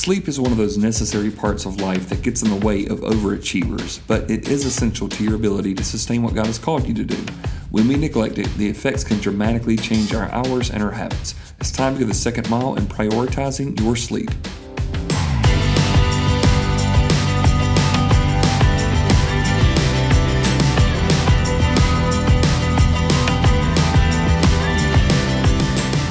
Sleep is one of those necessary parts of life that gets in the way of overachievers, but it is essential to your ability to sustain what God has called you to do. When we neglect it, the effects can dramatically change our hours and our habits. It's time to go the second mile in prioritizing your sleep.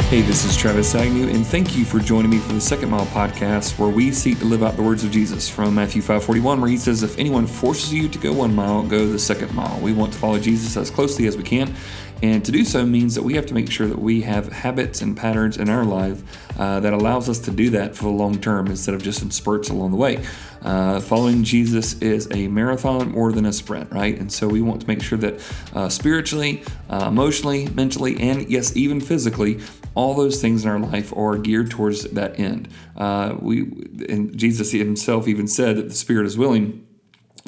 Hey, this is Travis Agnew, and thank you for joining me for the Second Mile podcast, where we seek to live out the words of Jesus from Matthew 5:41, where he says, "If anyone forces you to go one mile, go the second mile." We want to follow Jesus as closely as we can, and to do so means that we have to make sure that we have habits and patterns in our life uh, that allows us to do that for the long term instead of just in spurts along the way. Uh, following Jesus is a marathon more than a sprint, right? And so we want to make sure that uh, spiritually, uh, emotionally, mentally, and yes, even physically, all those things in our life are geared towards that end. Uh, we and Jesus himself even said that the spirit is willing,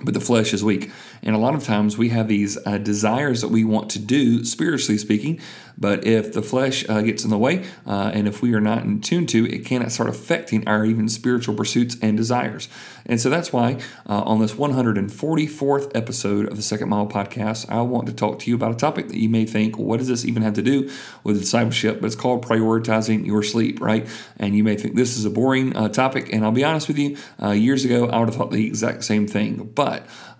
but the flesh is weak. And a lot of times we have these uh, desires that we want to do, spiritually speaking, but if the flesh uh, gets in the way, uh, and if we are not in tune to, it can start affecting our even spiritual pursuits and desires. And so that's why uh, on this 144th episode of the Second Mile podcast, I want to talk to you about a topic that you may think, what does this even have to do with discipleship? But it's called prioritizing your sleep, right? And you may think this is a boring uh, topic. And I'll be honest with you, uh, years ago, I would have thought the exact same thing. But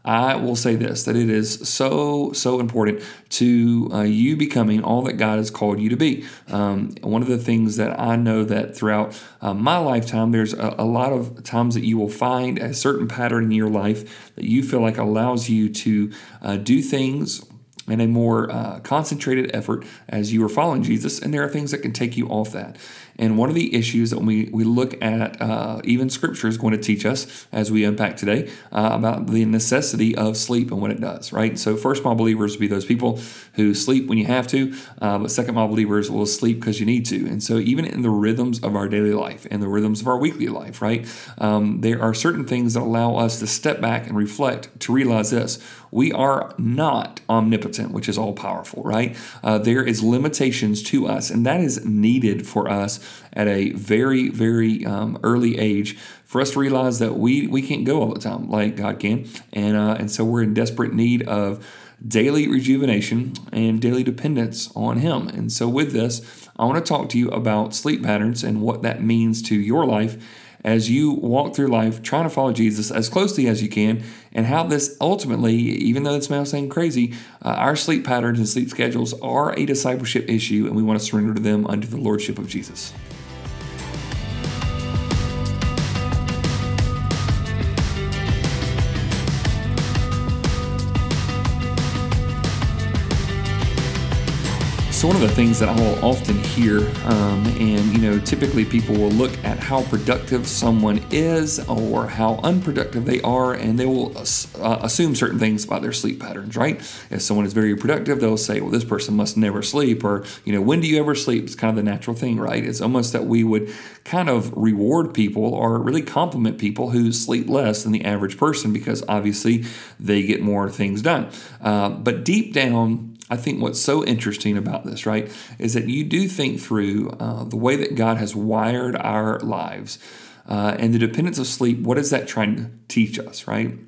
I will say this that it is so, so important to uh, you becoming all that God has called you to be. Um, one of the things that I know that throughout uh, my lifetime, there's a, a, lot of times that you will find a certain pattern in your life that you feel like allows you to uh, do things in a more uh, concentrated effort as you are following Jesus. And there are things that can take you off that. And one of the issues that we, we look at, uh, even Scripture is going to teach us as we unpack today uh, about the necessity of sleep and what it does, right? So, first mile believers will be those people who sleep when you have to, uh, but second mile believers will sleep because you need to. And so, even in the rhythms of our daily life and the rhythms of our weekly life, right, um, there are certain things that allow us to step back and reflect to realize this we are not omnipotent, which is all powerful, right? Uh, there is limitations to us, and that is needed for us at a very, very um, early age for us to realize that we we can't go all the time like God can, and uh, and so we're in desperate need of daily rejuvenation and daily dependence on Him. And so with this, I want to talk to you about sleep patterns and what that means to your life as you walk through life trying to follow Jesus as closely as you can, and how this ultimately, even though it smells saying crazy, uh, our sleep patterns and sleep schedules are a discipleship issue, and we want to surrender to them under the Lordship of Jesus. So one of the things that I will often hear, um, and you know, typically people will look at how productive someone is or how unproductive they are, and they will uh, assume certain things about their sleep patterns. Right? If someone is very productive, they'll say, "Well, this person must never sleep," or you know, "When do you ever sleep?" It's kind of the natural thing, right? It's almost that we would kind of reward people or really compliment people who sleep less than the average person because obviously they get more things done. Uh, but deep down I think what's so interesting about this, right, is that you do think through uh, the way that God has wired our lives uh, and the dependence of sleep. What is that trying to teach us, right?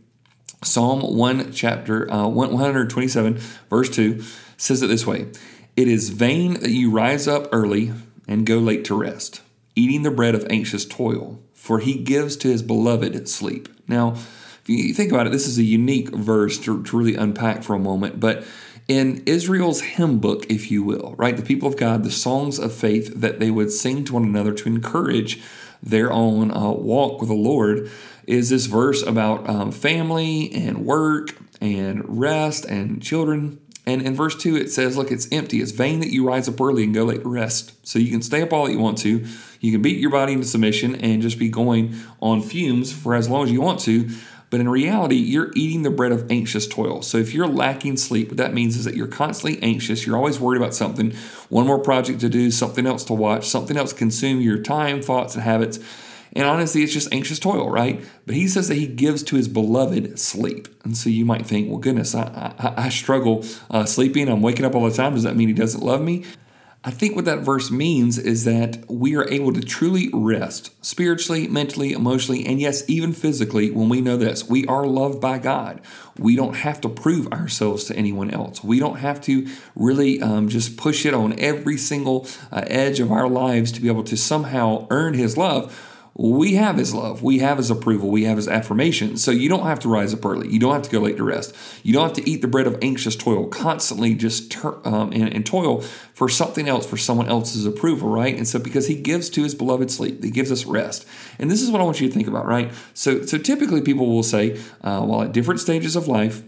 Psalm 1, chapter uh, 127, verse 2 says it this way It is vain that you rise up early and go late to rest, eating the bread of anxious toil, for he gives to his beloved sleep. Now, if you think about it, this is a unique verse to, to really unpack for a moment, but in Israel's hymn book, if you will, right? The people of God, the songs of faith that they would sing to one another to encourage their own uh, walk with the Lord is this verse about um, family and work and rest and children. And in verse 2, it says, Look, it's empty. It's vain that you rise up early and go late to rest. So you can stay up all that you want to. You can beat your body into submission and just be going on fumes for as long as you want to. But in reality, you're eating the bread of anxious toil. So if you're lacking sleep, what that means is that you're constantly anxious. You're always worried about something, one more project to do, something else to watch, something else consume your time, thoughts, and habits. And honestly, it's just anxious toil, right? But he says that he gives to his beloved sleep. And so you might think, well, goodness, I, I, I struggle uh, sleeping. I'm waking up all the time. Does that mean he doesn't love me? I think what that verse means is that we are able to truly rest spiritually, mentally, emotionally, and yes, even physically when we know this. We are loved by God. We don't have to prove ourselves to anyone else. We don't have to really um, just push it on every single uh, edge of our lives to be able to somehow earn His love we have his love. We have his approval. We have his affirmation. So you don't have to rise up early. You don't have to go late to rest. You don't have to eat the bread of anxious toil, constantly just tur- um, and, and, toil for something else, for someone else's approval, right? And so because he gives to his beloved sleep, he gives us rest. And this is what I want you to think about, right? So, so typically people will say, uh, while at different stages of life,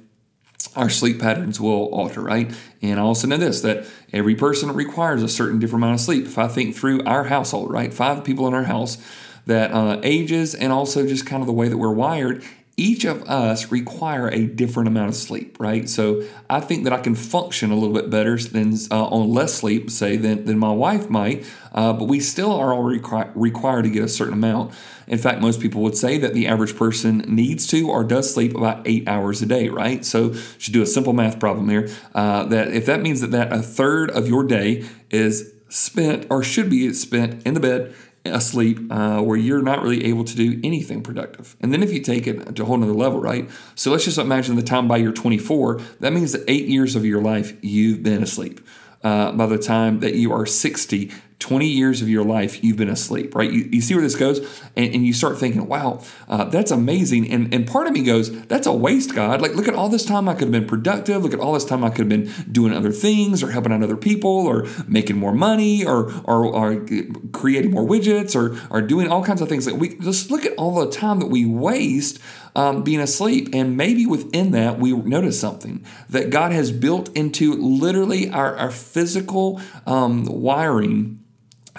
our sleep patterns will alter, right? And I also know this that every person requires a certain different amount of sleep. If I think through our household, right? Five people in our house, that uh, ages and also just kind of the way that we're wired, each of us require a different amount of sleep, right? So I think that I can function a little bit better than uh, on less sleep, say, than, than my wife might, uh, but we still are all requ- required to get a certain amount. In fact, most people would say that the average person needs to or does sleep about eight hours a day, right? So should do a simple math problem here. Uh, that if that means that, that a third of your day is spent or should be spent in the bed asleep uh, where you're not really able to do anything productive. And then if you take it to a whole nother level, right? So let's just imagine the time by you're 24, that means that eight years of your life you've been asleep. Uh, by the time that you are 60, 20 years of your life you've been asleep, right? You, you see where this goes? And, and you start thinking, wow, uh, that's amazing. And, and part of me goes, that's a waste, God. Like, look at all this time I could have been productive. Look at all this time I could have been doing other things or helping out other people or making more money or, or, or creating more widgets or, or doing all kinds of things. Like, we just look at all the time that we waste um, being asleep. And maybe within that, we notice something that God has built into literally our, our physical um, wiring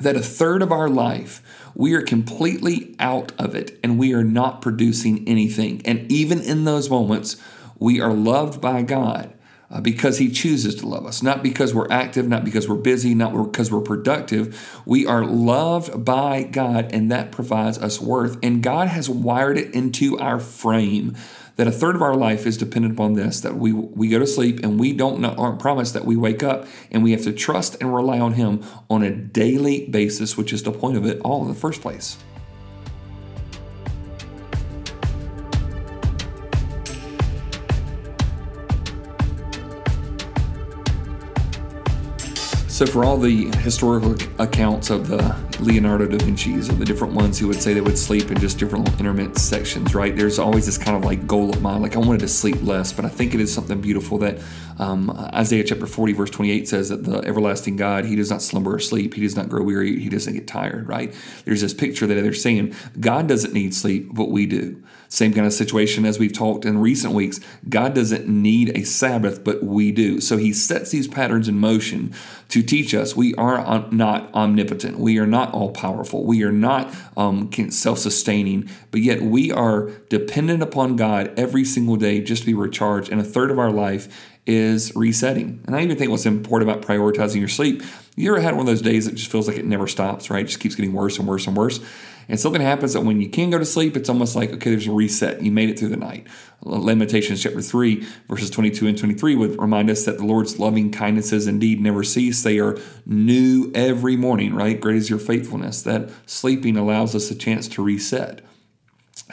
that a third of our life we are completely out of it and we are not producing anything. And even in those moments, we are loved by God uh, because He chooses to love us, not because we're active, not because we're busy, not because we're productive. We are loved by God, and that provides us worth. And God has wired it into our frame that a third of our life is dependent upon this that we we go to sleep and we don't know, aren't promised that we wake up and we have to trust and rely on him on a daily basis which is the point of it all in the first place. So, for all the historical accounts of the Leonardo da Vinci's, of the different ones who would say they would sleep in just different intermittent sections, right? There's always this kind of like goal of mine, like I wanted to sleep less, but I think it is something beautiful that um, Isaiah chapter 40, verse 28 says that the everlasting God, He does not slumber or sleep, He does not grow weary, He doesn't get tired, right? There's this picture that they're saying God doesn't need sleep, but we do. Same kind of situation as we've talked in recent weeks. God doesn't need a Sabbath, but we do. So He sets these patterns in motion to teach us we are not omnipotent. We are not all powerful. We are not um, self sustaining, but yet we are dependent upon God every single day just to be recharged. And a third of our life is resetting. And I even think what's important about prioritizing your sleep, you ever had one of those days that just feels like it never stops, right? It just keeps getting worse and worse and worse. And something happens that when you can go to sleep, it's almost like, okay, there's a reset. You made it through the night. Lamentations chapter 3, verses 22 and 23 would remind us that the Lord's loving kindnesses indeed never cease. They are new every morning, right? Great is your faithfulness. That sleeping allows us a chance to reset.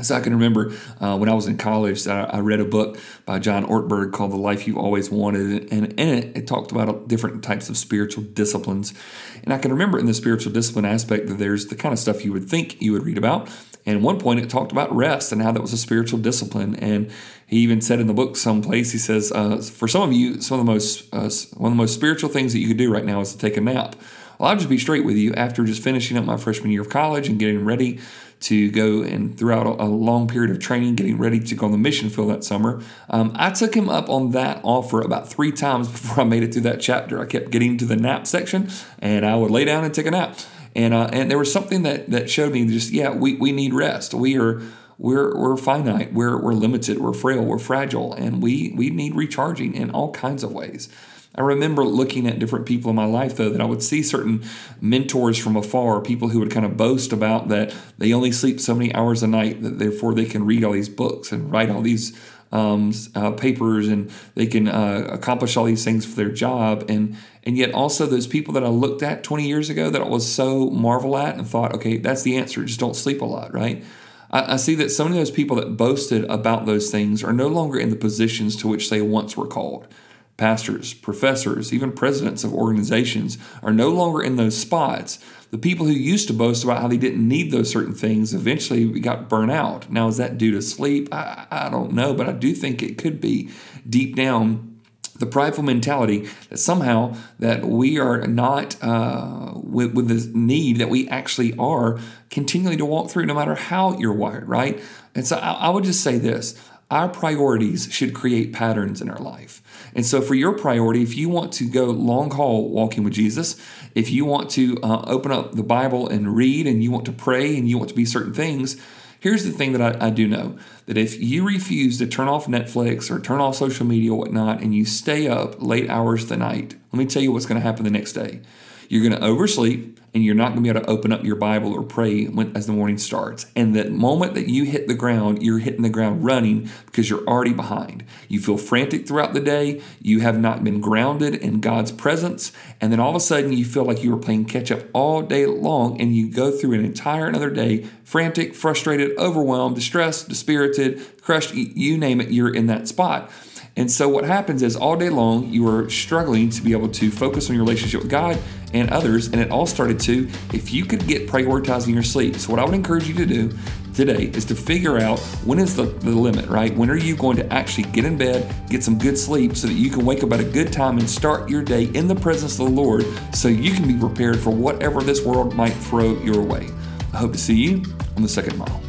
So I can remember uh, when I was in college, I, I, read a book by John Ortberg called "The Life You Always Wanted," and in it, it talked about different types of spiritual disciplines. And I can remember in the spiritual discipline aspect that there's the kind of stuff you would think you would read about. And one point, it talked about rest and how that was a spiritual discipline. And he even said in the book someplace, he says, uh, "For some of you, some of the most uh, one of the most spiritual things that you could do right now is to take a nap." Well, I'll just be straight with you. After just finishing up my freshman year of college and getting ready to go and throughout a, long period of training, getting ready to go on the mission field that summer. Um, I took him up on that offer about three times before I made it through that chapter. I kept getting to the nap section, and I would lay down and take a nap. And uh, and there was something that that showed me just yeah we we need rest. We are we're we're finite. We're we're limited. We're frail. We're fragile, and we we need recharging in all kinds of ways. I remember looking at different people in my life, though, that I would see certain mentors from afar, people who would kind of boast about that they only sleep so many hours a night, that therefore they can read all these books and write all these um, uh, papers and they can uh, accomplish all these things for their job. And, and yet, also, those people that I looked at 20 years ago that I was so marvel at and thought, okay, that's the answer, just don't sleep a lot, right? I, see that some of those people that boasted about those things are no longer in the positions to which they once were called. Pastors, professors, even presidents of organizations are no longer in those spots. The people who used to boast about how they didn't need those certain things eventually got burnt out. Now, is that due to sleep? I, I don't know, but I do think it could be deep down the prideful mentality that somehow that we are not uh, with, with the need that we actually are continually to walk through no matter how you're wired right and so I, I would just say this our priorities should create patterns in our life. And so, for your priority, if you want to go long haul walking with Jesus, if you want to uh, open up the Bible and read, and you want to pray, and you want to be certain things, here's the thing that I, I do know that if you refuse to turn off Netflix or turn off social media or whatnot, and you stay up late hours the night, let me tell you what's going to happen the next day. You're going to oversleep and you're not going to be able to open up your Bible or pray when, as the morning starts. And the moment that you hit the ground, you're hitting the ground running because you're already behind. You feel frantic throughout the day. You have not been grounded in God's presence. And then all of a sudden, you feel like you were playing catch up all day long and you go through an entire another day frantic, frustrated, overwhelmed, distressed, dispirited, crushed, you name it, you're in that spot. And so what happens is all day long you are struggling to be able to focus on your relationship with God and others. And it all started to if you could get prioritizing your sleep. So what I would encourage you to do today is to figure out when is the, the limit, right? When are you going to actually get in bed, get some good sleep so that you can wake up at a good time and start your day in the presence of the Lord so you can be prepared for whatever this world might throw your way. I hope to see you on the second mile.